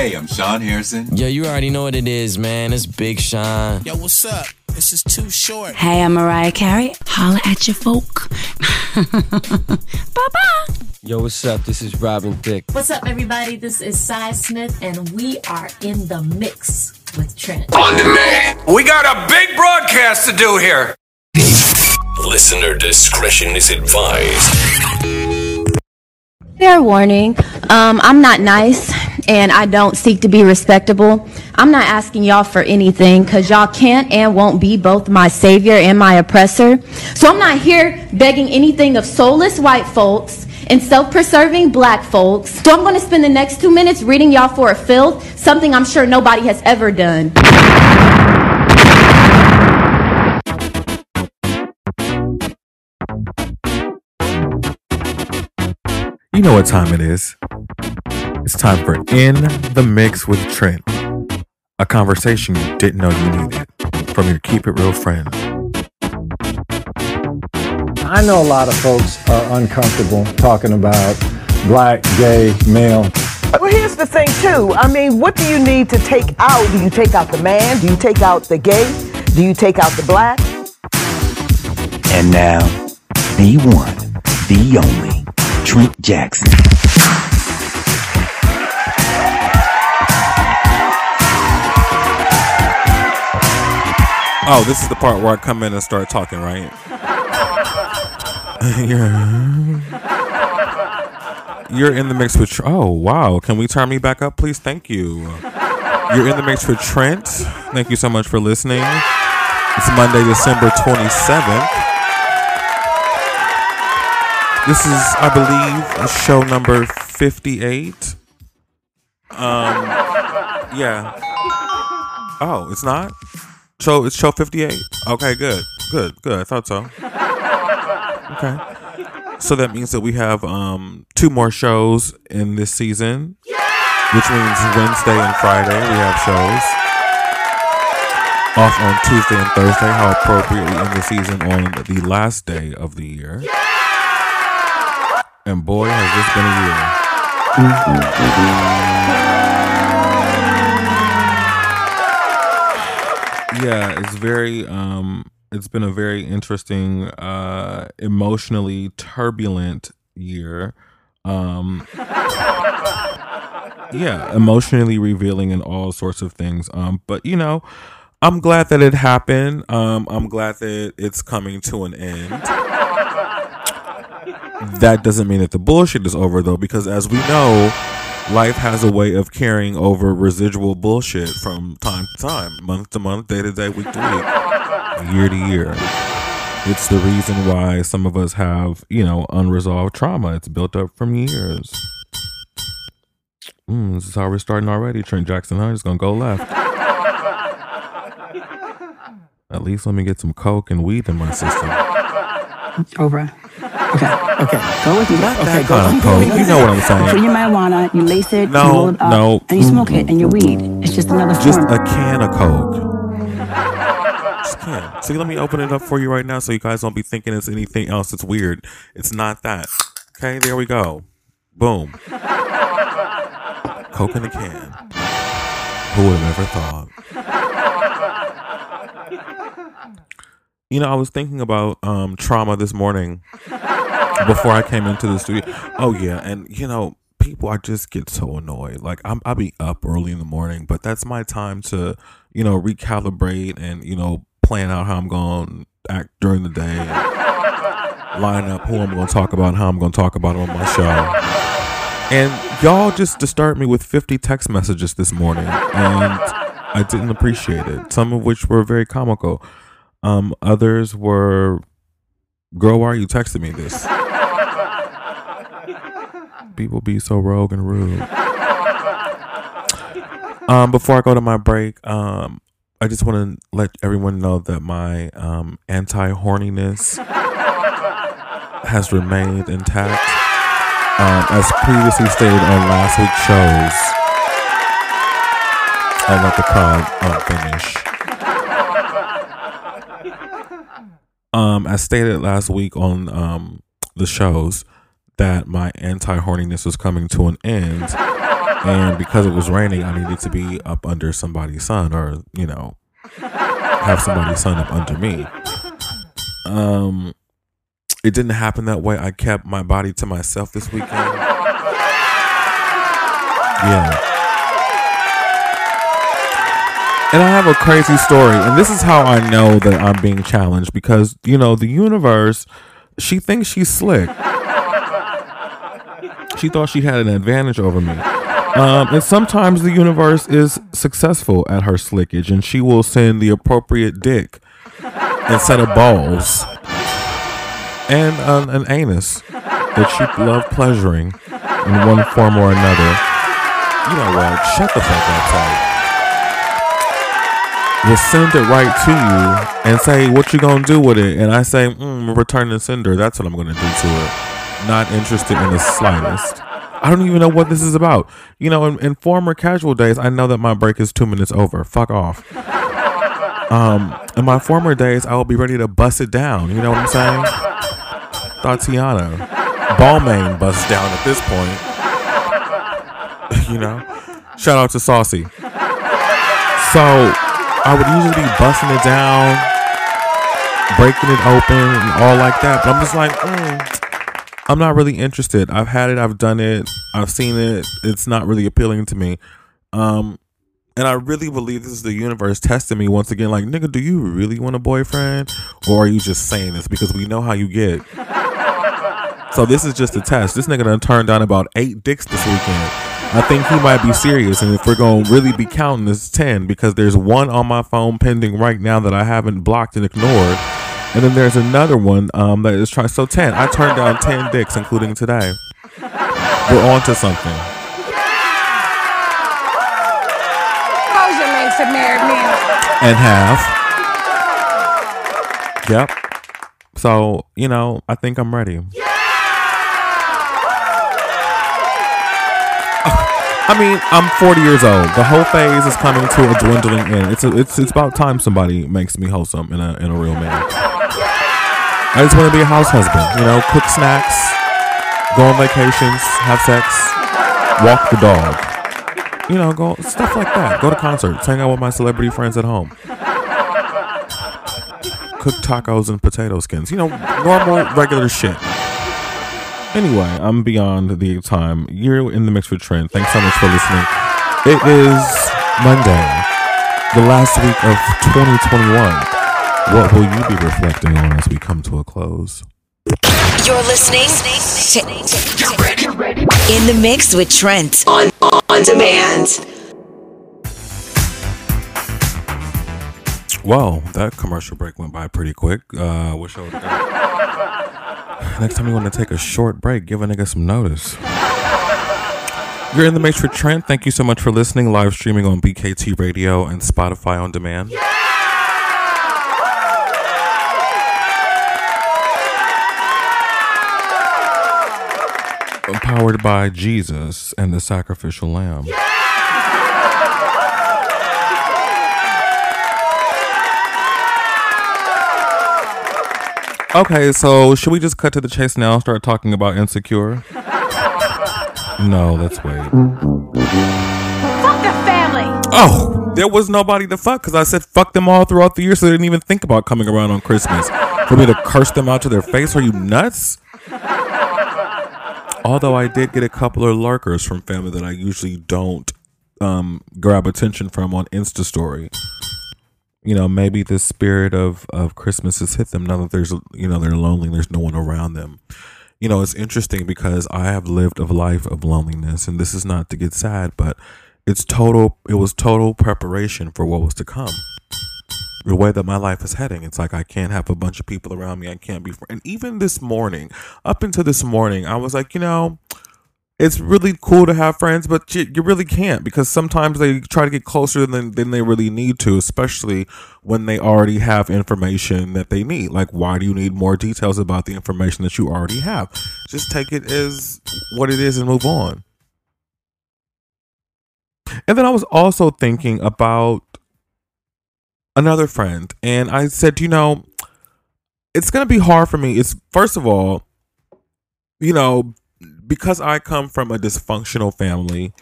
Hey, I'm Sean Harrison. Yo, you already know what it is, man. It's Big Sean. Yo, what's up? This is too short. Hey, I'm Mariah Carey. Holla at your folk. bye bye. Yo, what's up? This is Robin Thicke. What's up, everybody? This is Cy Smith, and we are in the mix with Trent. On demand. We got a big broadcast to do here. Listener discretion is advised. Fair warning. Um, I'm not nice and I don't seek to be respectable. I'm not asking y'all for anything because y'all can't and won't be both my savior and my oppressor. So I'm not here begging anything of soulless white folks and self-preserving black folks. So I'm going to spend the next two minutes reading y'all for a filth, something I'm sure nobody has ever done. You know what time it is. It's time for In the Mix with Trent, a conversation you didn't know you needed from your Keep It Real friend. I know a lot of folks are uncomfortable talking about black, gay, male. Well, here's the thing, too. I mean, what do you need to take out? Do you take out the man? Do you take out the gay? Do you take out the black? And now, the one, the only, Trent Jackson. Oh, this is the part where I come in and start talking, right? yeah. You're in the mix with. Oh, wow. Can we turn me back up, please? Thank you. You're in the mix with Trent. Thank you so much for listening. It's Monday, December 27th. This is, I believe, show number 58. Um, yeah. Oh, it's not? So it's show 58. Okay, good. Good, good. I thought so. Okay. So that means that we have um two more shows in this season. yeah! Which means Wednesday and Friday we have shows. Off on Tuesday and Thursday, how appropriately in the season on the last day of the year. Yeah! And boy, has this been a year. Yeah it's very um it's been a very interesting uh emotionally turbulent year. Um yeah emotionally revealing and all sorts of things. Um but you know i'm glad that it happened. Um i'm glad that it's coming to an end. That doesn't mean that the bullshit is over though because as we know life has a way of carrying over residual bullshit from time to time, month to month, day to day, week to week, year to year. It's the reason why some of us have, you know, unresolved trauma. It's built up from years. Mm, this is how we're starting already. Trent Jackson, huh? Just gonna go left. At least let me get some coke and weed in my system. Oprah. Okay, okay, go with me. Okay, go. of coke. You know what I'm saying. You put your marijuana, you lace it, No, you roll it up, no. and you smoke it, and your weed. It's just another form. Just a can of coke. Just can. See, let me open it up for you right now, so you guys don't be thinking it's anything else. It's weird. It's not that. Okay, there we go. Boom. Coke in a can. Who would have ever thought? You know, I was thinking about um, trauma this morning before I came into the studio. Oh yeah, and you know, people I just get so annoyed. Like I'm I'll be up early in the morning, but that's my time to, you know, recalibrate and, you know, plan out how I'm going to act during the day. Line up who I'm going to talk about and how I'm going to talk about on my show. And y'all just disturbed me with 50 text messages this morning and I didn't appreciate it. Some of which were very comical. Um others were girl, why are you texting me this? People be so rogue and rude. Um, before I go to my break, um, I just want to let everyone know that my um, anti horniness has remained intact. Um, as previously stated on last week's shows, I'll let the crowd uh, finish. Um, as stated last week on um, the shows, that my anti horniness was coming to an end. And because it was raining, I needed to be up under somebody's sun or, you know, have somebody's son up under me. Um, it didn't happen that way. I kept my body to myself this weekend. Yeah. And I have a crazy story, and this is how I know that I'm being challenged because, you know, the universe, she thinks she's slick. She thought she had an advantage over me. Um, and sometimes the universe is successful at her slickage, and she will send the appropriate dick instead of balls and an, an anus that she loved pleasuring in one form or another. You know what? Shut the fuck up, Ty will send it right to you and say what you gonna do with it and i say mm, return the sender that's what i'm gonna do to it not interested in the slightest. I don't even know what this is about. You know in, in former casual days i know that my break is two minutes over. Fuck off. Um in my former days i will be ready to bust it down. You know what i'm saying? Tatiana Balmain busts down at this point. You know? Shout out to saucy. So I would usually be busting it down, breaking it open, and all like that. But I'm just like, mm, I'm not really interested. I've had it, I've done it, I've seen it. It's not really appealing to me. Um, and I really believe this is the universe testing me once again. Like, nigga, do you really want a boyfriend, or are you just saying this because we know how you get? So this is just a test. This nigga done turned down about eight dicks this weekend. I think he might be serious. And if we're going to really be counting, this 10 because there's one on my phone pending right now that I haven't blocked and ignored. And then there's another one um, that is trying. So 10. I turned down 10 dicks, including today. We're on to something. Close your legs and marry me. And half. Yep. So, you know, I think I'm ready. I mean, I'm 40 years old. The whole phase is coming to a dwindling end. It's a, it's it's about time somebody makes me wholesome and a and a real man. I just want to be a house husband. You know, cook snacks, go on vacations, have sex, walk the dog. You know, go stuff like that. Go to concerts, hang out with my celebrity friends at home. Cook tacos and potato skins. You know, normal, regular shit. Anyway, I'm beyond the time. You're in the mix with Trent. Thanks so much for listening. It is Monday, the last week of 2021. What will you be reflecting on as we come to a close? You're listening to In the Mix with Trent on on demand. Well, that commercial break went by pretty quick. Uh, wish I would Next time you want to take a short break, give a nigga some notice. You're in the mix for Trent. Thank you so much for listening. Live streaming on BKT Radio and Spotify on demand. Empowered by Jesus and the sacrificial lamb. Yeah! Okay, so should we just cut to the chase now and start talking about insecure? no, let's wait. Fuck the family. Oh, there was nobody to fuck because I said fuck them all throughout the year, so they didn't even think about coming around on Christmas. For me to curse them out to their face, are you nuts? Although I did get a couple of lurkers from family that I usually don't um, grab attention from on Insta Story. You know maybe the spirit of of christmas has hit them now that there's you know they're lonely And there's no one around them. You know it's interesting because i have lived a life of loneliness and this is not to get sad but it's total it was total preparation for what was to come the way that my life is heading it's like i can't have a bunch of people around me i can't be friends. and even this morning up until this morning i was like you know it's really cool to have friends, but you, you, really can't because sometimes they try to get closer than, than they really need to, especially when they already have information that they need. Like, why do you need more details about the information that you already have? Just take it as what it is and move on. And then I was also thinking about another friend, and I said, you know, it's to be hard for me. It's first of all, you know, because I come from a dysfunctional family,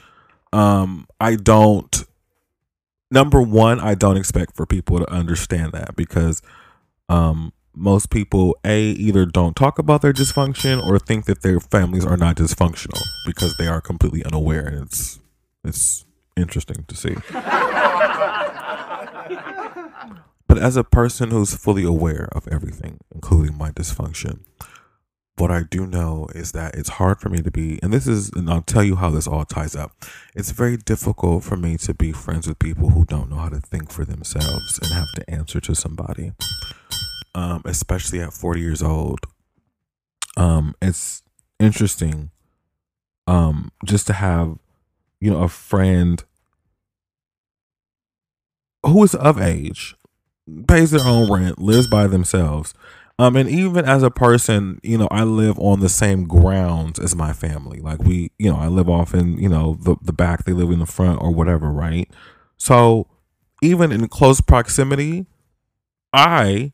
Um, I don't. Number one, I don't expect for people to understand that because, um, most people a either don't talk about their dysfunction or think that their families are not dysfunctional because they are completely unaware and it's it's interesting to see but as a person who's fully aware of everything including my dysfunction what i do know is that it's hard for me to be and this is and i'll tell you how this all ties up it's very difficult for me to be friends with people who don't know how to think for themselves and have to answer to somebody um, especially at 40 years old. Um, it's interesting um, just to have, you know, a friend who is of age, pays their own rent, lives by themselves. Um, and even as a person, you know, I live on the same grounds as my family. Like we, you know, I live off in, you know, the, the back, they live in the front or whatever, right? So even in close proximity, I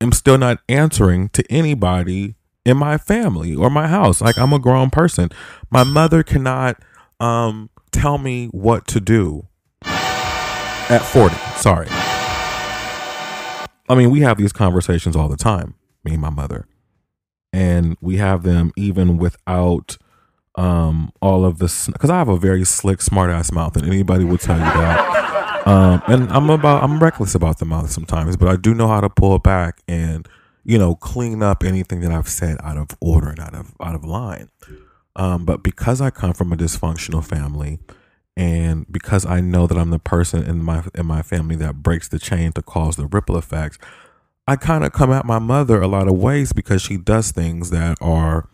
am still not answering to anybody in my family or my house. Like I'm a grown person. My mother cannot um, tell me what to do at 40. Sorry. I mean, we have these conversations all the time, me and my mother. And we have them even without um, all of this, because I have a very slick, smart ass mouth, and anybody will tell you that. Um, and I'm about I'm reckless about the mouth sometimes, but I do know how to pull back and you know clean up anything that I've said out of order and out of out of line. Um, but because I come from a dysfunctional family, and because I know that I'm the person in my in my family that breaks the chain to cause the ripple effects, I kind of come at my mother a lot of ways because she does things that are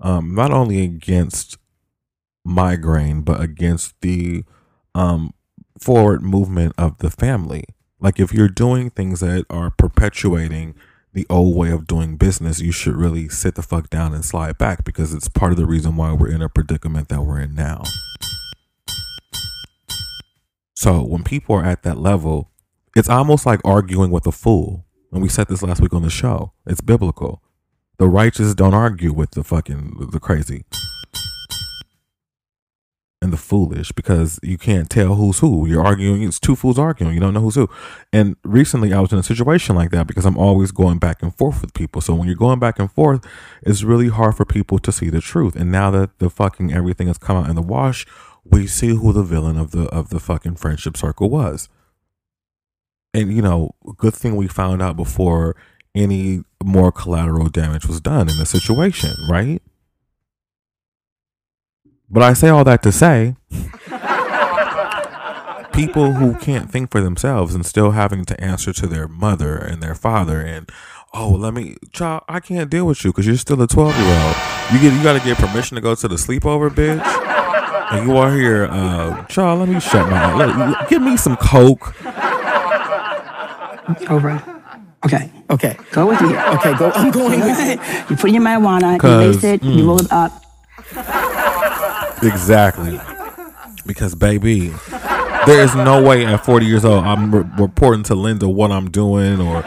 um, not only against my grain but against the um, forward movement of the family. Like if you're doing things that are perpetuating the old way of doing business, you should really sit the fuck down and slide back because it's part of the reason why we're in a predicament that we're in now. So when people are at that level, it's almost like arguing with a fool. And we said this last week on the show. It's biblical. The righteous don't argue with the fucking the crazy and the foolish because you can't tell who's who. You're arguing, it's two fools arguing. You don't know who's who. And recently I was in a situation like that because I'm always going back and forth with people. So when you're going back and forth, it's really hard for people to see the truth. And now that the fucking everything has come out in the wash, we see who the villain of the of the fucking friendship circle was. And you know, good thing we found out before any more collateral damage was done in the situation, right? But I say all that to say people who can't think for themselves and still having to answer to their mother and their father and oh let me child I can't deal with you because you're still a 12 year old you get you got to get permission to go to the sleepover bitch and you are here uh child let me shut my let, give me some coke Over. Okay, okay. Go with me. Okay, go. I'm going with it. You put in your marijuana, you 'Cause, lace it, you mm. roll it up. Exactly. Because baby, there is no way at 40 years old I'm re- reporting to Linda what I'm doing or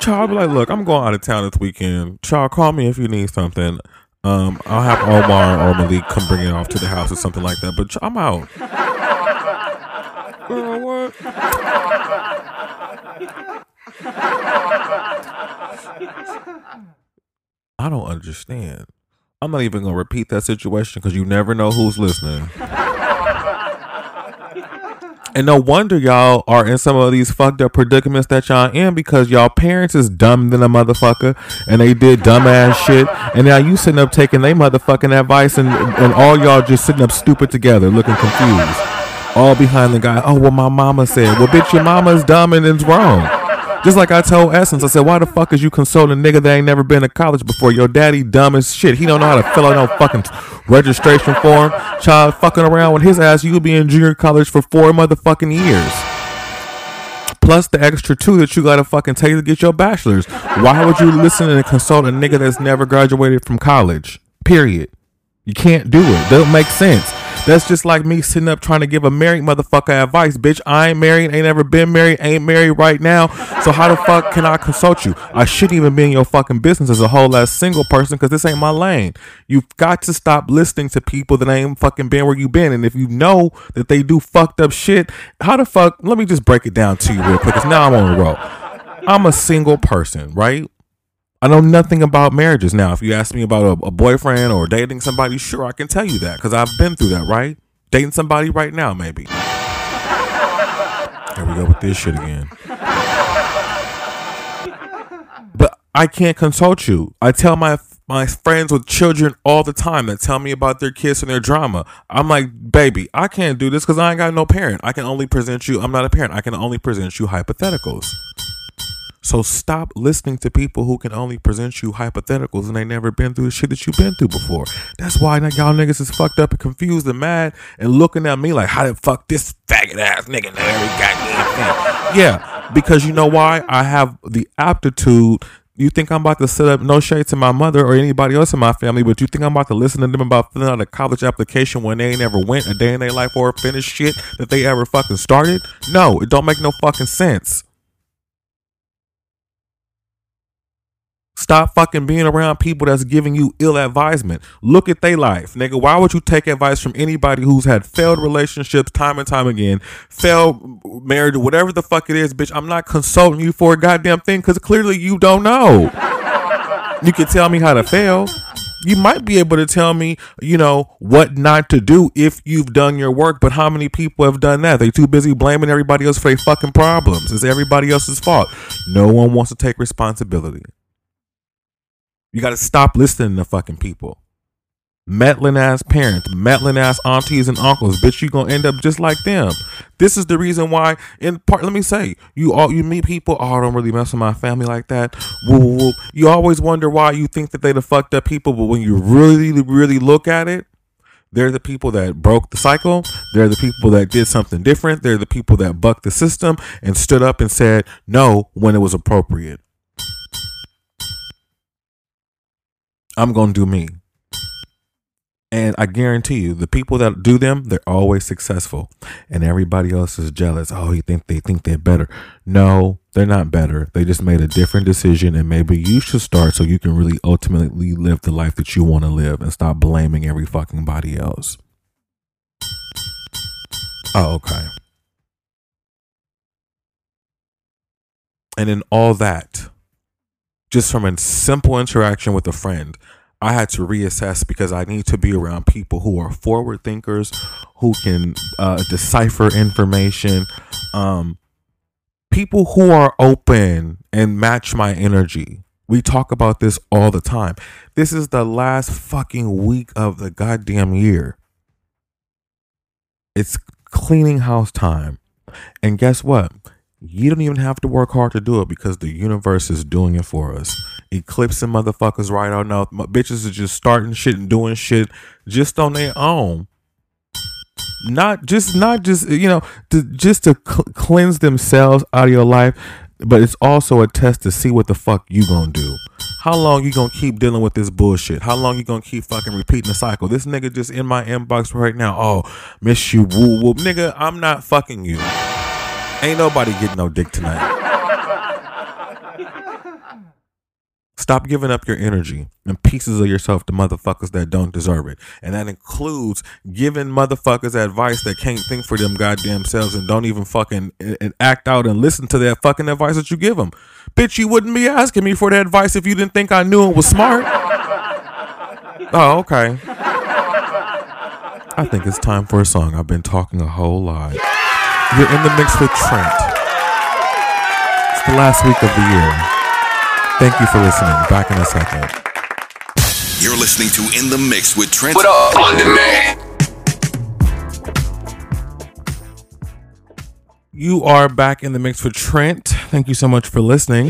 Child, be like, look, I'm going out of town this weekend. Child, call me if you need something. Um, I'll have Omar or Malik come bring it off to the house or something like that. But I'm out. Girl, what? I don't understand. I'm not even gonna repeat that situation because you never know who's listening. And no wonder y'all are in some of these fucked up predicaments that y'all in because y'all parents is dumb than a motherfucker and they did dumbass shit. And now you sitting up taking they motherfucking advice and and all y'all just sitting up stupid together, looking confused. All behind the guy. Oh well, my mama said. Well, bitch, your mama's dumb and it's wrong. Just like I told Essence, I said, why the fuck is you consoling a nigga that ain't never been to college before? Your daddy dumb as shit. He don't know how to fill out no fucking registration form. Child fucking around with his ass, you'll be in junior college for four motherfucking years. Plus the extra two that you gotta fucking take to get your bachelor's. Why would you listen and consult a nigga that's never graduated from college? Period. You can't do it. Don't make sense. That's just like me sitting up trying to give a married motherfucker advice. Bitch, I ain't married, ain't never been married, ain't married right now. So how the fuck can I consult you? I shouldn't even be in your fucking business as a whole ass single person because this ain't my lane. You've got to stop listening to people that ain't fucking been where you been. And if you know that they do fucked up shit, how the fuck? Let me just break it down to you real quick because now I'm on the roll. I'm a single person, right? I know nothing about marriages. Now, if you ask me about a, a boyfriend or dating somebody, sure, I can tell you that because I've been through that, right? Dating somebody right now, maybe. Here we go with this shit again. But I can't consult you. I tell my my friends with children all the time that tell me about their kids and their drama. I'm like, baby, I can't do this because I ain't got no parent. I can only present you. I'm not a parent. I can only present you hypotheticals. So stop listening to people who can only present you hypotheticals and they never been through the shit that you've been through before. That's why y'all niggas is fucked up and confused and mad and looking at me like, how the fuck this faggot ass nigga? Yeah, because you know why? I have the aptitude. You think I'm about to set up no shade to my mother or anybody else in my family, but you think I'm about to listen to them about filling out a college application when they ain't ever went a day in their life or finished shit that they ever fucking started? No, it don't make no fucking sense. Stop fucking being around people that's giving you ill advisement. Look at their life, nigga. Why would you take advice from anybody who's had failed relationships time and time again, failed marriage, whatever the fuck it is, bitch? I'm not consulting you for a goddamn thing because clearly you don't know. you can tell me how to fail. You might be able to tell me, you know, what not to do if you've done your work, but how many people have done that? They too busy blaming everybody else for their fucking problems. It's everybody else's fault. No one wants to take responsibility. You got to stop listening to fucking people. Meddling ass parents, meddling ass aunties and uncles, bitch, you gonna end up just like them. This is the reason why. In part, let me say, you all you meet people. Oh, I don't really mess with my family like that. Woo, woo, woo. You always wonder why you think that they the fucked up people, but when you really, really look at it, they're the people that broke the cycle. They're the people that did something different. They're the people that bucked the system and stood up and said no when it was appropriate. I'm going to do me. And I guarantee you, the people that do them, they're always successful. And everybody else is jealous. Oh, you think they think they're better. No, they're not better. They just made a different decision. And maybe you should start so you can really ultimately live the life that you want to live and stop blaming every fucking body else. Oh, okay. And in all that, just from a simple interaction with a friend, I had to reassess because I need to be around people who are forward thinkers, who can uh, decipher information, um, people who are open and match my energy. We talk about this all the time. This is the last fucking week of the goddamn year. It's cleaning house time. And guess what? You don't even have to work hard to do it because the universe is doing it for us. Eclipsing motherfuckers right on now. Bitches are just starting shit and doing shit just on their own. Not just, not just, you know, to, just to cl- cleanse themselves out of your life, but it's also a test to see what the fuck you gonna do. How long you gonna keep dealing with this bullshit? How long you gonna keep fucking repeating the cycle? This nigga just in my inbox right now. Oh, miss you, woo woo, nigga. I'm not fucking you. Ain't nobody getting no dick tonight. Stop giving up your energy and pieces of yourself to motherfuckers that don't deserve it. And that includes giving motherfuckers advice that can't think for them goddamn selves and don't even fucking and act out and listen to that fucking advice that you give them. Bitch, you wouldn't be asking me for that advice if you didn't think I knew it was smart. Oh, okay. I think it's time for a song. I've been talking a whole lot. You're in the mix with Trent. It's the last week of the year. Thank you for listening. Back in a second. You're listening to In the Mix with Trent What up? on demand. You are back in the mix with Trent. Thank you so much for listening.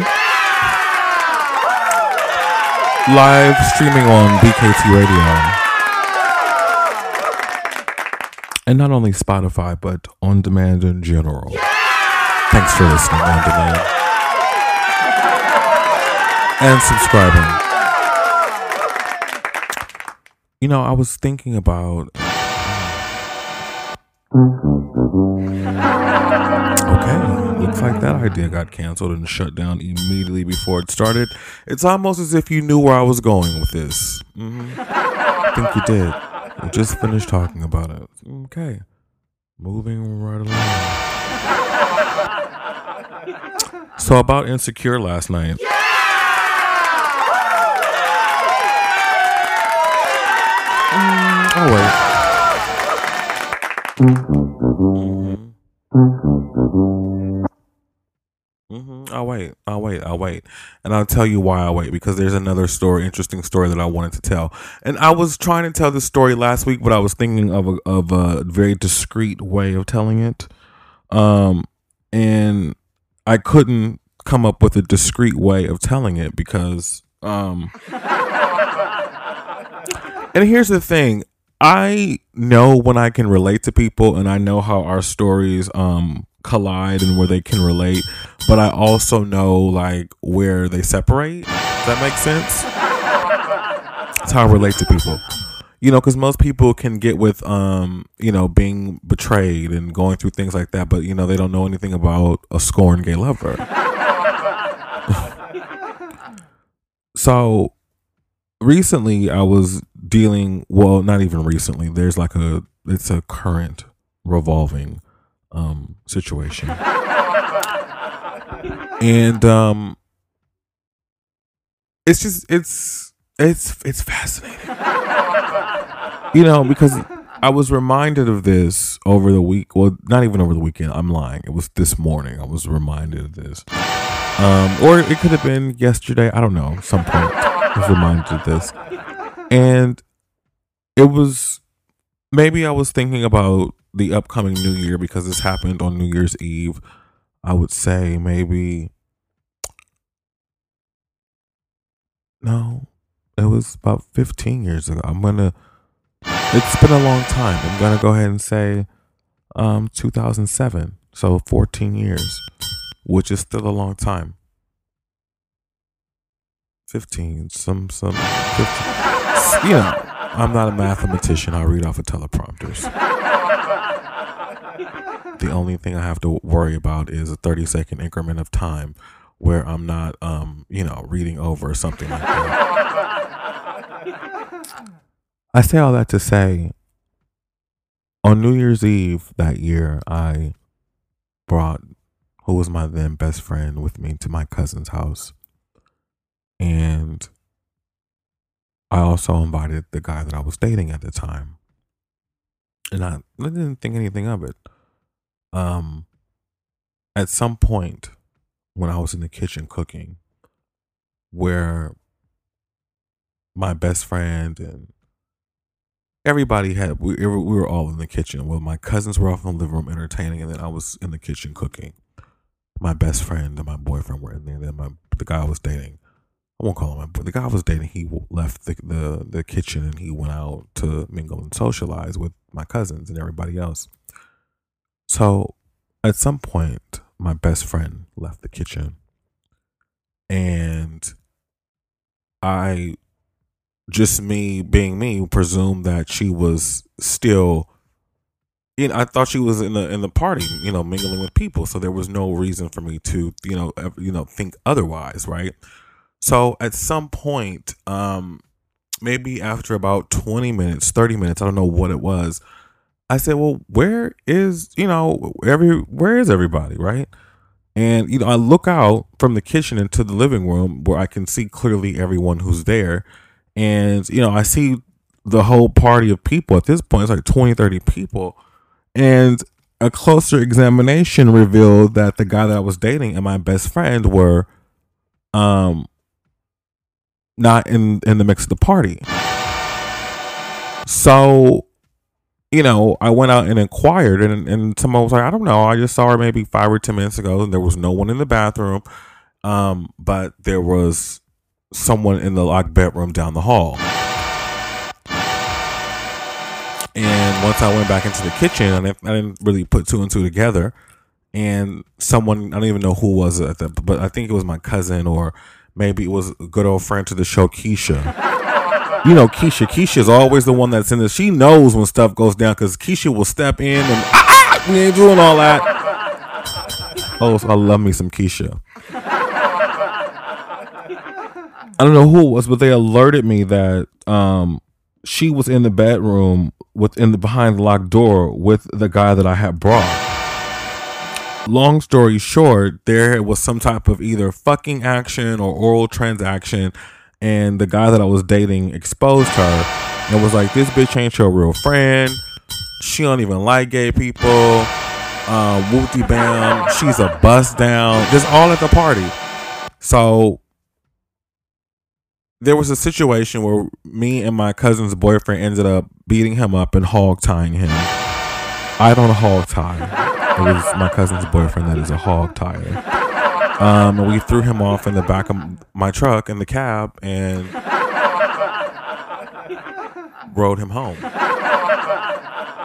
Live streaming on BKT Radio. And not only Spotify, but on demand in general. Thanks for listening on demand. And subscribing. You know, I was thinking about Okay, looks like that idea got canceled and shut down immediately before it started. It's almost as if you knew where I was going with this. hmm I think you did. We just finished talking about it. Okay, moving right along. So about insecure last night. Mm, oh wait. I'll wait. I'll wait. And I'll tell you why I'll wait because there's another story, interesting story that I wanted to tell. And I was trying to tell this story last week, but I was thinking of a, of a very discreet way of telling it. Um, and I couldn't come up with a discreet way of telling it because, um, and here's the thing I know when I can relate to people and I know how our stories um collide and where they can relate, but I also know like where they separate. Does that make sense? That's how I relate to people. You know, because most people can get with um, you know, being betrayed and going through things like that, but you know, they don't know anything about a scorned gay lover. so recently I was dealing well, not even recently. There's like a it's a current revolving um situation. and um it's just it's it's it's fascinating. you know, because I was reminded of this over the week. Well, not even over the weekend. I'm lying. It was this morning. I was reminded of this. Um, or it could have been yesterday. I don't know. Some point I was reminded of this. And it was maybe I was thinking about the upcoming new year because this happened on New Year's Eve. I would say maybe no, it was about 15 years ago. I'm gonna. It's been a long time. I'm gonna go ahead and say, um, 2007. So 14 years, which is still a long time. 15, some some 15. You know, I'm not a mathematician. I read off of teleprompters. The only thing I have to worry about is a 30 second increment of time where I'm not, um, you know, reading over or something like that. I say all that to say, on New Year's Eve that year, I brought who was my then best friend with me to my cousin's house. And I also invited the guy that I was dating at the time. And I, didn't think anything of it. Um, at some point when I was in the kitchen cooking, where my best friend and everybody had we, we were all in the kitchen. Well, my cousins were off in the living room entertaining, and then I was in the kitchen cooking. My best friend and my boyfriend were in there. Then my the guy I was dating, I won't call him my boy. The guy I was dating, he left the, the the kitchen and he went out to mingle and socialize with my cousins and everybody else. So, at some point, my best friend left the kitchen, and I just me being me presumed that she was still you know I thought she was in the in the party you know mingling with people so there was no reason for me to you know you know think otherwise right so at some point um maybe after about 20 minutes 30 minutes I don't know what it was I said well where is you know every where is everybody? Right? And you know I look out from the kitchen into the living room where I can see clearly everyone who's there. And you know i see the whole party of people. At this point it's like 20 30 people. And a closer examination revealed that the guy that i was dating and my best friend were um not in in the mix of the party so you know i went out and inquired and and someone was like i don't know i just saw her maybe five or ten minutes ago and there was no one in the bathroom um but there was someone in the locked bedroom down the hall. And once I went back into the kitchen, I didn't, I didn't really put two and two together. And someone, I don't even know who was it, but I think it was my cousin or maybe it was a good old friend to the show, Keisha. you know Keisha. Keisha's always the one that's in this. She knows when stuff goes down because Keisha will step in and ah, we ain't doing all that. Oh, I love me some Keisha. I don't know who it was, but they alerted me that um, she was in the bedroom within the behind the locked door with the guy that I had brought. Long story short, there was some type of either fucking action or oral transaction, and the guy that I was dating exposed her and was like, "This bitch ain't your real friend. She don't even like gay people. Uh, bam. She's a bust down. Just all at the party." So there was a situation where me and my cousin's boyfriend ended up beating him up and hog tying him. I don't hog tie. It was my cousin's boyfriend that is a hog tire. Um, we threw him off in the back of my truck in the cab and rode him home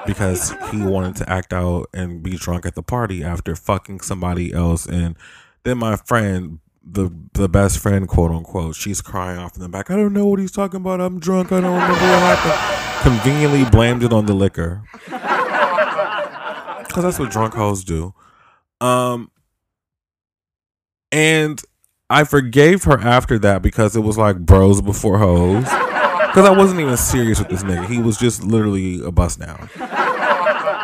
because he wanted to act out and be drunk at the party after fucking somebody else. And then my friend the the best friend, quote unquote, she's crying off in the back. I don't know what he's talking about. I'm drunk. I don't remember what happened. Conveniently blamed it on the liquor, because that's what drunk hoes do. Um, and I forgave her after that because it was like bros before hoes. Because I wasn't even serious with this nigga. He was just literally a bust now.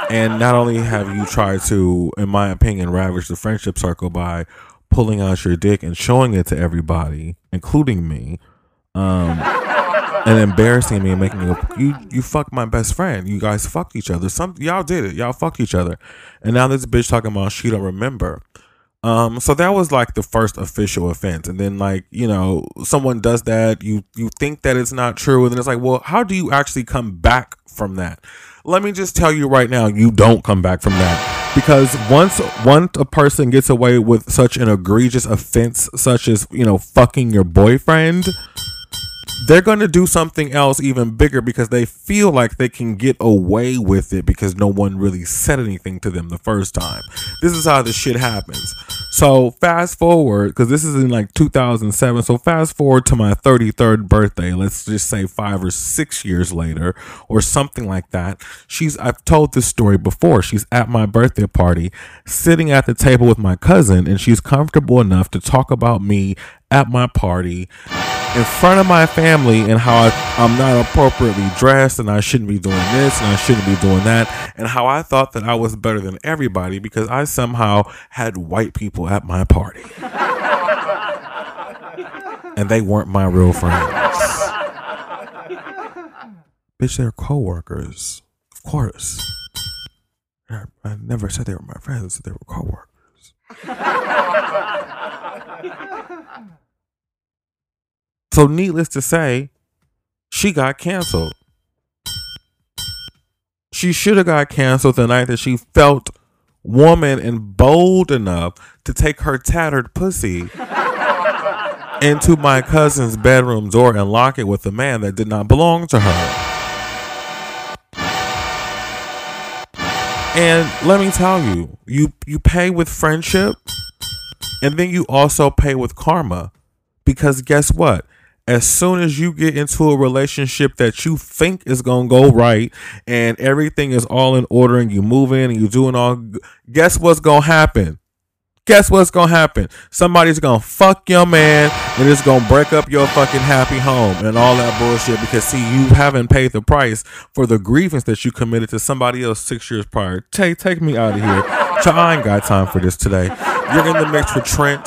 And not only have you tried to, in my opinion, ravage the friendship circle by pulling out your dick and showing it to everybody, including me, um, and embarrassing me and making me you you fucked my best friend. You guys fucked each other. Some y'all did it. Y'all fucked each other, and now this bitch talking about she don't remember. Um, so that was like the first official offense, and then like you know someone does that, you you think that it's not true, and then it's like, well, how do you actually come back from that? Let me just tell you right now, you don't come back from that because once once a person gets away with such an egregious offense such as you know fucking your boyfriend they're going to do something else even bigger because they feel like they can get away with it because no one really said anything to them the first time. This is how this shit happens. So fast forward because this is in like 2007. So fast forward to my 33rd birthday. Let's just say five or six years later or something like that. She's I've told this story before. She's at my birthday party, sitting at the table with my cousin, and she's comfortable enough to talk about me at my party in front of my family and how I, I'm not appropriately dressed and I shouldn't be doing this and I shouldn't be doing that and how I thought that I was better than everybody because I somehow had white people at my party. and they weren't my real friends. Bitch, they're coworkers. Of course. I never said they were my friends, they were coworkers. So, needless to say, she got canceled. She should have got canceled the night that she felt woman and bold enough to take her tattered pussy into my cousin's bedroom door and lock it with a man that did not belong to her. And let me tell you, you you pay with friendship and then you also pay with karma because guess what? As soon as you get into a relationship that you think is gonna go right and everything is all in order and you move in and you're doing all guess what's gonna happen? Guess what's gonna happen? Somebody's gonna fuck your man and it's gonna break up your fucking happy home and all that bullshit because see you haven't paid the price for the grievance that you committed to somebody else six years prior. Take take me out of here I ain't got time for this today. You're in the mix with Trent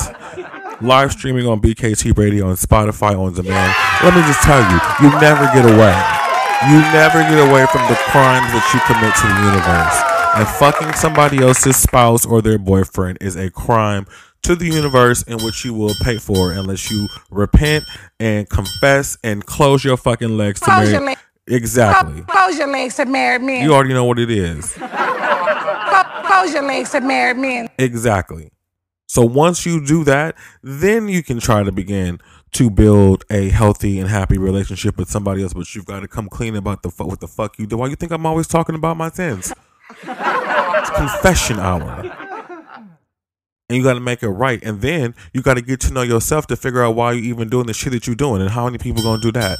live streaming on BKT Radio and Spotify on demand. Let me just tell you, you never get away. You never get away from the crimes that you commit to the universe. And fucking somebody else's spouse or their boyfriend is a crime to the universe in which you will pay for unless you repent and confess and close your fucking legs to Close your marry. Exactly. Close your legs to married men. You already know what it is. Close your legs to married men. Exactly. So once you do that, then you can try to begin to build a healthy and happy relationship with somebody else. But you've got to come clean about the fuck what the fuck you do. Why you think I'm always talking about my sins? It's confession hour. And you got to make it right. And then you got to get to know yourself to figure out why you're even doing the shit that you're doing and how many people going to do that.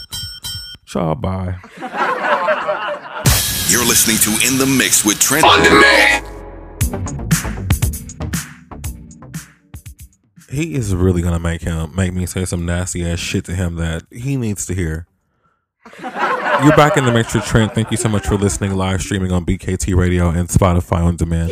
y'all. Bye. You're listening to In the Mix with Trent. On demand. He is really gonna make him make me say some nasty ass shit to him that he needs to hear. You're back in the with Trent. Thank you so much for listening live streaming on BKT Radio and Spotify on demand.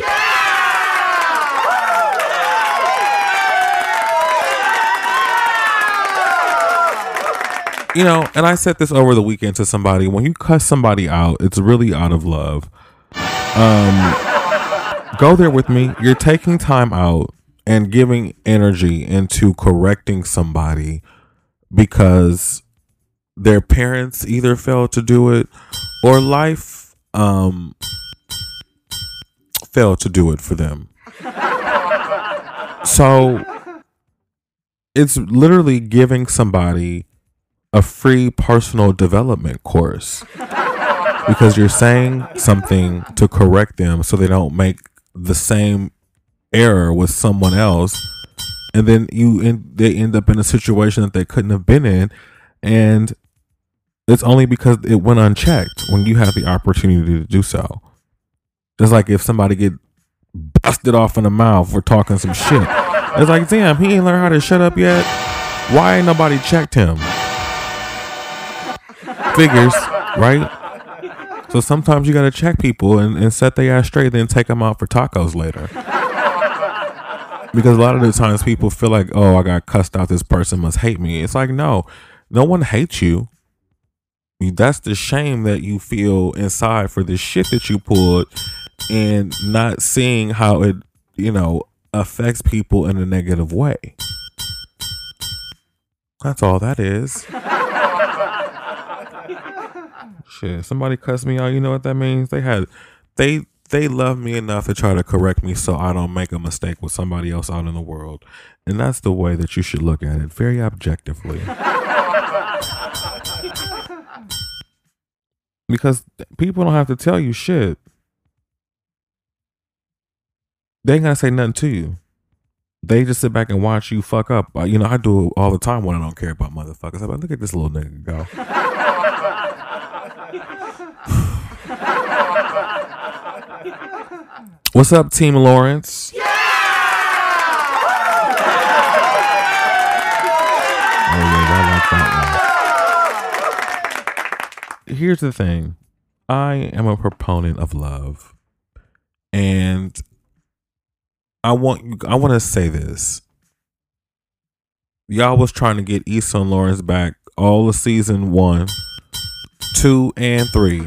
You know, and I said this over the weekend to somebody. When you cuss somebody out, it's really out of love. Um, go there with me. You're taking time out and giving energy into correcting somebody because their parents either failed to do it or life um failed to do it for them. So it's literally giving somebody a free personal development course because you're saying something to correct them so they don't make the same error with someone else and then you they end up in a situation that they couldn't have been in and it's only because it went unchecked when you have the opportunity to do so. Just like if somebody get busted off in the mouth for talking some shit. It's like damn he ain't learned how to shut up yet. Why ain't nobody checked him? Figures right? So sometimes you got to check people and, and set their ass straight then take them out for tacos later because a lot of the times people feel like, oh, I got cussed out. This person must hate me. It's like, no, no one hates you. That's the shame that you feel inside for the shit that you pulled and not seeing how it, you know, affects people in a negative way. That's all that is. Shit, somebody cussed me out. You know what that means? They had, they they love me enough to try to correct me so I don't make a mistake with somebody else out in the world. And that's the way that you should look at it, very objectively. because people don't have to tell you shit. They ain't gonna say nothing to you. They just sit back and watch you fuck up. Uh, You know, I do it all the time when I don't care about motherfuckers. I'm like, look at this little nigga go. What's up, Team Lawrence? Oh, yeah, that one. Here's the thing I am a proponent of love. And I want I want to say this. Y'all was trying to get Issa and Lawrence back all of season one, two, and three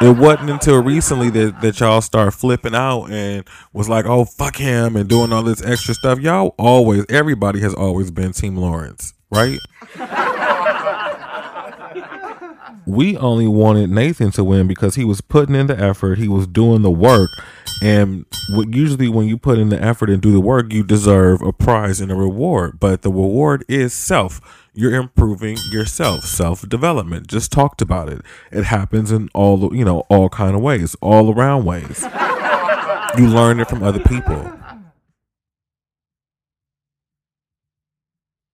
it wasn't until recently that, that y'all start flipping out and was like, oh, fuck him and doing all this extra stuff. Y'all always, everybody has always been Team Lawrence, right? we only wanted Nathan to win because he was putting in the effort, he was doing the work. And usually, when you put in the effort and do the work, you deserve a prize and a reward. But the reward is self you're improving yourself self development just talked about it. It happens in all you know all kind of ways all around ways. You learn it from other people.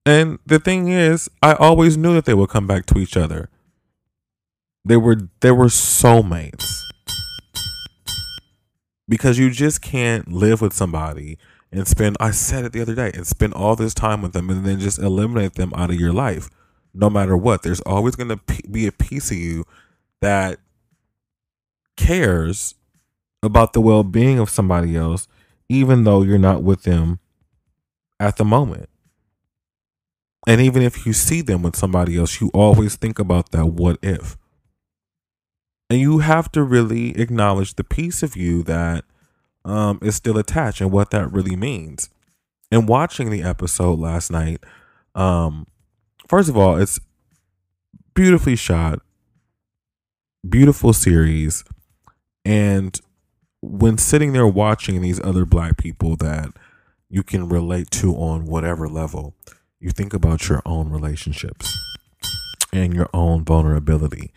And the thing is i always knew that they would come back to each other. They were they were soulmates. Because you just can't live with somebody and spend I said it the other day and spend all this time with them and then just eliminate them out of your life. No matter what there's always going to be a piece of you that cares about the well-being of somebody else even though you're not with them at the moment. And even if you see them with somebody else you always think about that what if. And you have to really acknowledge the piece of you that um, is still attached and what that really means. And watching the episode last night, um, first of all, it's beautifully shot, beautiful series, and when sitting there watching these other black people that you can relate to on whatever level, you think about your own relationships and your own vulnerability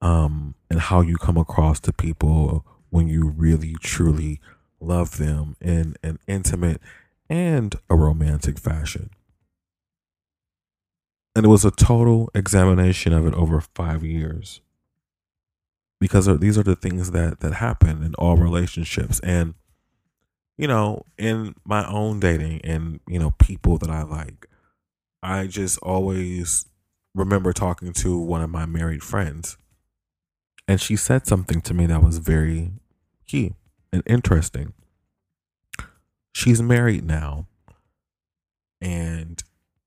um, and how you come across to people when you really truly love them in an intimate and a romantic fashion. And it was a total examination of it over five years. Because these are the things that that happen in all relationships. And, you know, in my own dating and, you know, people that I like, I just always remember talking to one of my married friends. And she said something to me that was very key and interesting. She's married now. And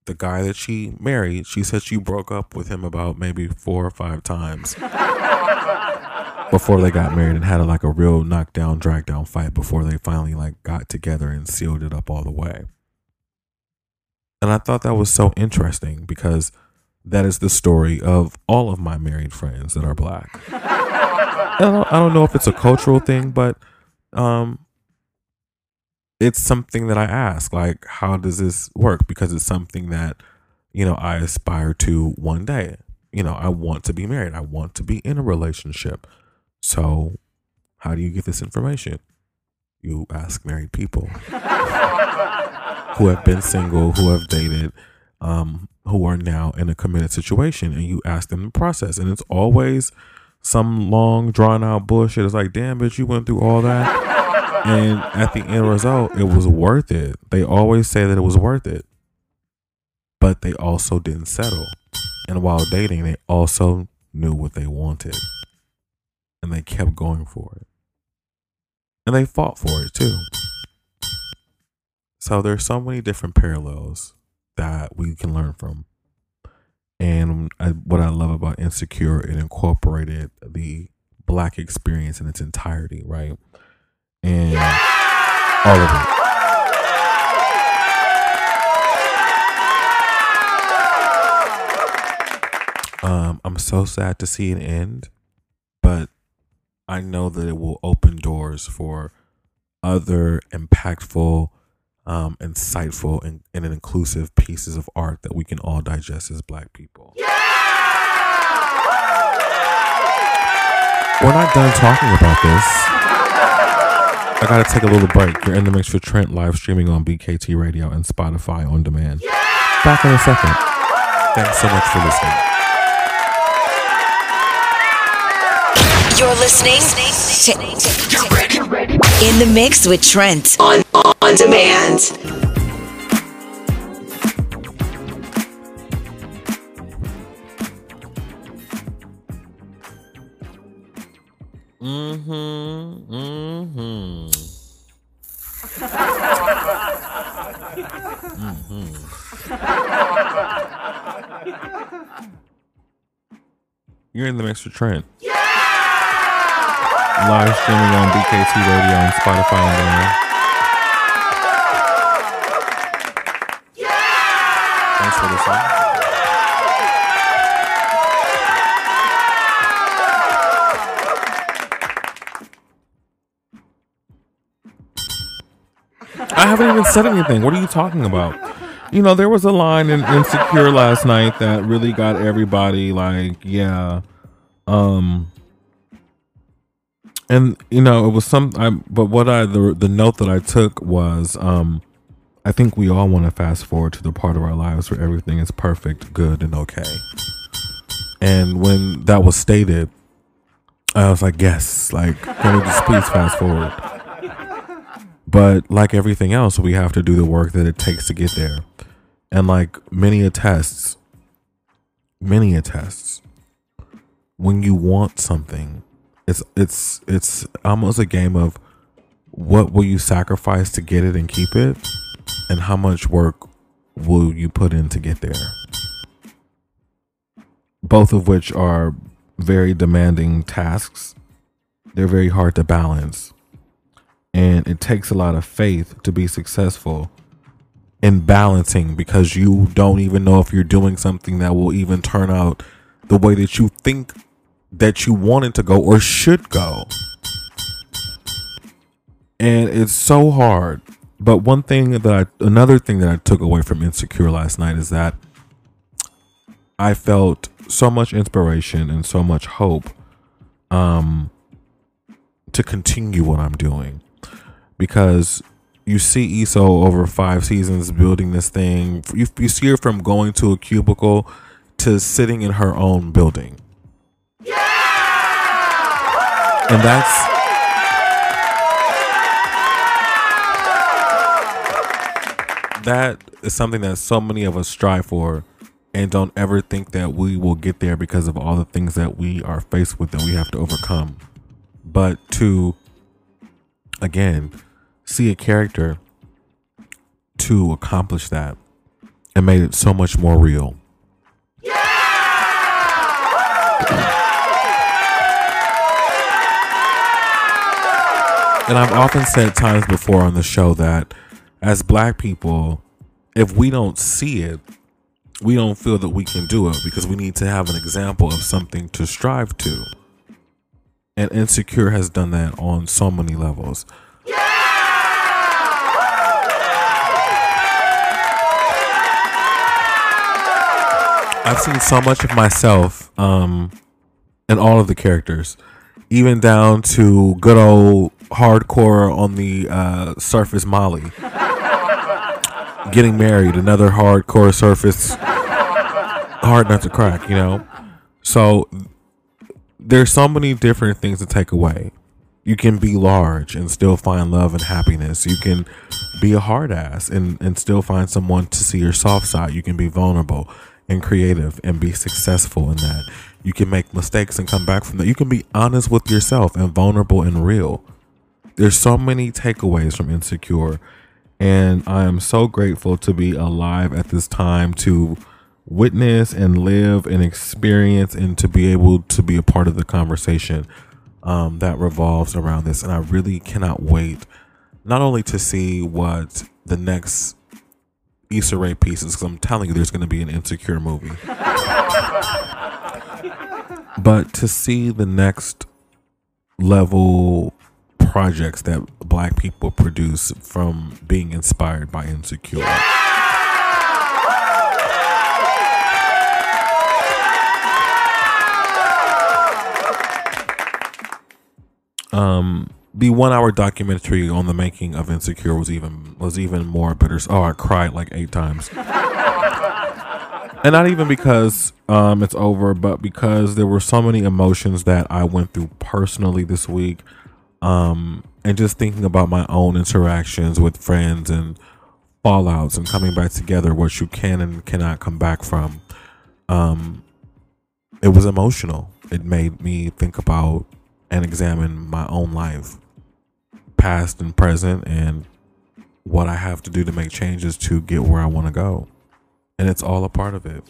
the guy that she married, she said she broke up with him about maybe four or five times before they got married and had a, like a real knockdown, drag down fight before they finally like got together and sealed it up all the way. And I thought that was so interesting because that is the story of all of my married friends that are black. I don't, I don't know if it's a cultural thing, but um, it's something that I ask, like, how does this work? Because it's something that, you know, I aspire to one day. You know, I want to be married. I want to be in a relationship. So, how do you get this information? You ask married people who have been single, who have dated, um, who are now in a committed situation, and you ask them the process. And it's always some long, drawn out bullshit. It's like, damn, bitch, you went through all that and at the end result, it was worth it. They always say that it was worth it, but they also didn't settle. And while dating, they also knew what they wanted, and they kept going for it, and they fought for it too. So there's so many different parallels that we can learn from. And I, what I love about Insecure, it incorporated the black experience in its entirety, right? and all of it. Um, I'm so sad to see it end, but I know that it will open doors for other impactful, um, insightful, and, and inclusive pieces of art that we can all digest as Black people. Yeah! We're not done talking about this. I gotta take a little break. You're in the mix with Trent live streaming on BKT Radio and Spotify on demand. Yeah! Back in a second. Thanks so much for listening. You're listening to In the Mix with Trent on on demand. Mm-hmm. Mm-hmm. mm-hmm. You're in the mix with Trent. Yeah! Live streaming on BKT Radio and Spotify and haven't said anything. What are you talking about? You know, there was a line in Insecure last night that really got everybody like, yeah. Um and you know, it was some I but what I the the note that I took was um I think we all want to fast forward to the part of our lives where everything is perfect, good, and okay. And when that was stated, I was like, yes, like, can we just please fast forward? But like everything else, we have to do the work that it takes to get there. And like many a attests, many a attests, when you want something, it's it's it's almost a game of what will you sacrifice to get it and keep it, and how much work will you put in to get there. Both of which are very demanding tasks. They're very hard to balance and it takes a lot of faith to be successful in balancing because you don't even know if you're doing something that will even turn out the way that you think that you want it to go or should go. And it's so hard. But one thing that I, another thing that I took away from Insecure last night is that I felt so much inspiration and so much hope um, to continue what I'm doing because you see Issa over five seasons building this thing. You, you see her from going to a cubicle to sitting in her own building. And that's that is something that so many of us strive for and don't ever think that we will get there because of all the things that we are faced with that we have to overcome. But to again see a character to accomplish that and made it so much more real. And I've often said times before on the show that as black people, if we don't see it, we don't feel that we can do it because we need to have an example of something to strive to. And Insecure has done that on so many levels. I've seen so much of myself um, in all of the characters, even down to good old hardcore on the uh, surface Molly. Getting married, another hardcore surface, hard not to crack, you know? So there's so many different things to take away. You can be large and still find love and happiness. You can be a hard ass and, and still find someone to see your soft side. You can be vulnerable and creative and be successful in that. You can make mistakes and come back from that. You can be honest with yourself and vulnerable and real. There's so many takeaways from Insecure. And I am so grateful to be alive at this time to witness and live and experience and to be able to be a part of the conversation um, that revolves around this. And I really cannot wait not only to see what the next Issa Rae pieces, because I'm telling you, there's going to be an insecure movie, but to see the next level projects that black people produce from being inspired by Insecure. Um, the one hour documentary on the making of Insecure was even was even more bitter. Oh, I cried like eight times. and not even because um, it's over, but because there were so many emotions that I went through personally this week. Um, and just thinking about my own interactions with friends and fallouts and coming back together, what you can and cannot come back from. Um, it was emotional. It made me think about and examine my own life, past and present, and what I have to do to make changes to get where I want to go. And it's all a part of it.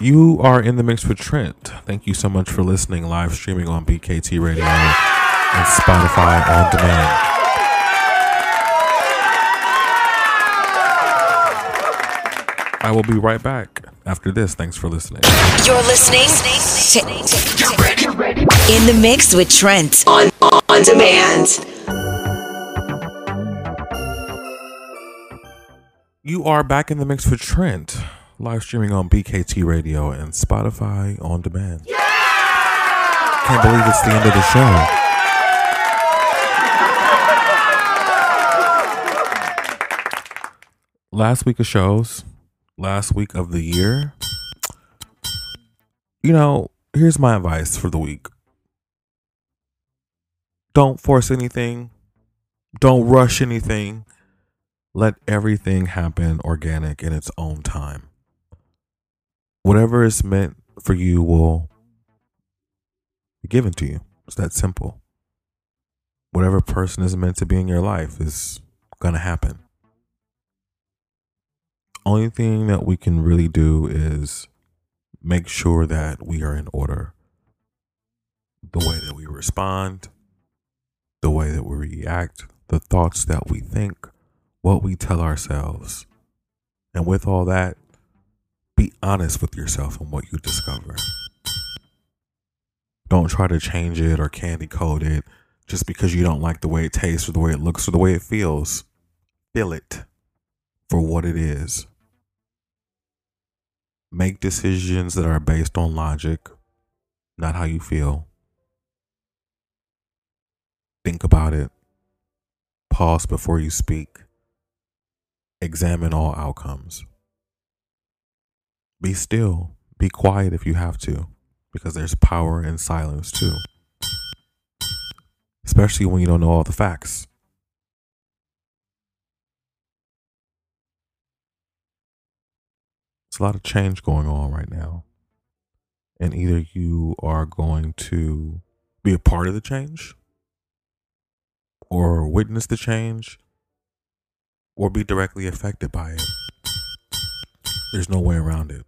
You are in the mix with Trent. Thank you so much for listening, live streaming on BKT Radio and Spotify on demand. I will be right back after this. Thanks for listening. You're listening to In the Mix with Trent on on demand. You are back in the mix with Trent, live streaming on BKT Radio and Spotify on demand. Can't believe it's the end of the show. Last week of shows, last week of the year. You know, here's my advice for the week. Don't force anything. Don't rush anything. Let everything happen organic in its own time. Whatever is meant for you will be given to you. It's that simple. Whatever person is meant to be in your life is going to happen. Only thing that we can really do is make sure that we are in order. The way that we respond, the way that we react, the thoughts that we think, what we tell ourselves. And with all that, be honest with yourself and what you discover. Don't try to change it or candy coat it just because you don't like the way it tastes or the way it looks or the way it feels. Feel it for what it is. Make decisions that are based on logic, not how you feel. Think about it. Pause before you speak. Examine all outcomes. Be still. Be quiet if you have to, because there's power in silence too. Especially when you don't know all the facts. It's a lot of change going on right now. And either you are going to be a part of the change or witness the change or be directly affected by it. There's no way around it.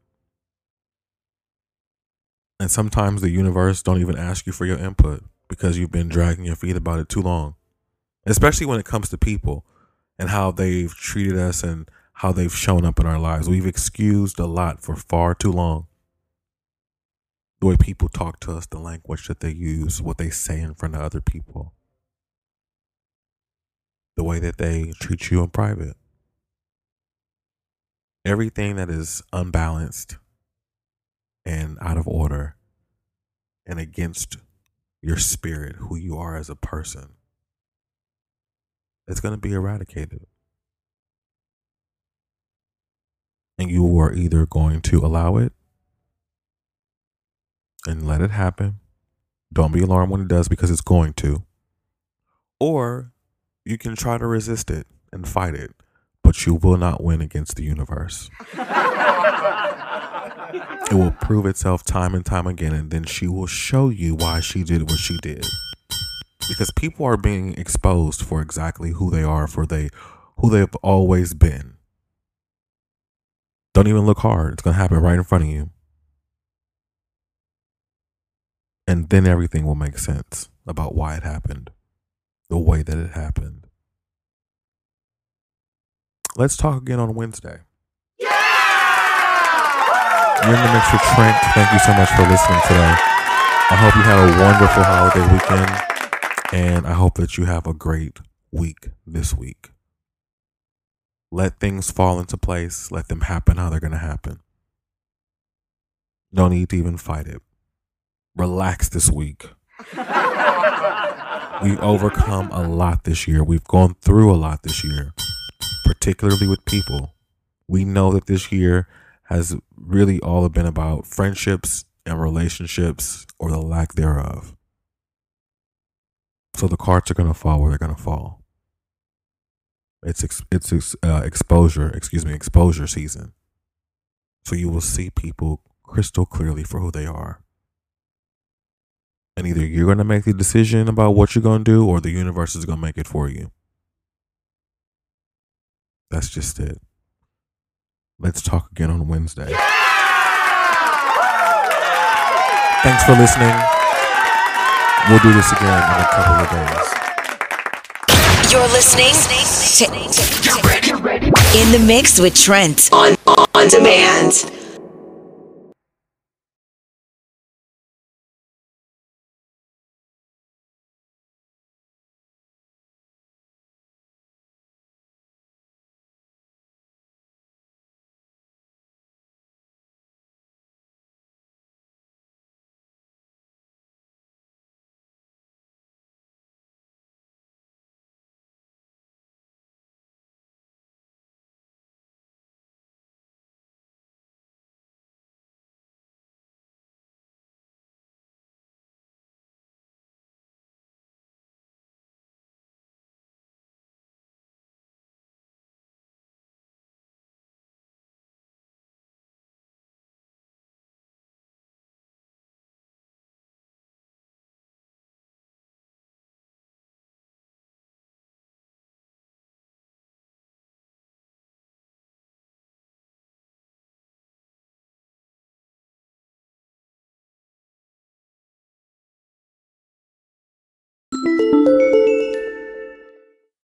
And sometimes the universe don't even ask you for your input because you've been dragging your feet about it too long. Especially when it comes to people and how they've treated us and how they've shown up in our lives. We've excused a lot for far too long. The way people talk to us, the language that they use, what they say in front of other people, the way that they treat you in private. Everything that is unbalanced and out of order and against your spirit, who you are as a person, it's going to be eradicated. And you are either going to allow it and let it happen. Don't be alarmed when it does because it's going to. Or you can try to resist it and fight it, but you will not win against the universe. it will prove itself time and time again, and then she will show you why she did what she did. Because people are being exposed for exactly who they are, for they who they've always been. Don't even look hard. It's gonna happen right in front of you. And then everything will make sense about why it happened, the way that it happened. Let's talk again on Wednesday. Yeah! You're in the mix with Trent. Thank you so much for listening today. I hope you have a wonderful holiday weekend, and I hope that you have a great week this week. Let things fall into place. Let them happen how they're going to happen. No need to even fight it. Relax this week. We've overcome a lot this year. We've gone through a lot this year, particularly with people. We know that this year has really all been about friendships and relationships or the lack thereof. So the cards are going to fall where they're going to fall. It's ex- it's ex- uh, exposure, excuse me, exposure season. So you will see people crystal clearly for who they are. And either you're going to make the decision about what you're going to do or the universe is going to make it for you. That's just it. Let's talk again on Wednesday. Thanks for listening. We'll do this again in a couple of days. You're listening to In the Mix with Trent on, on demand.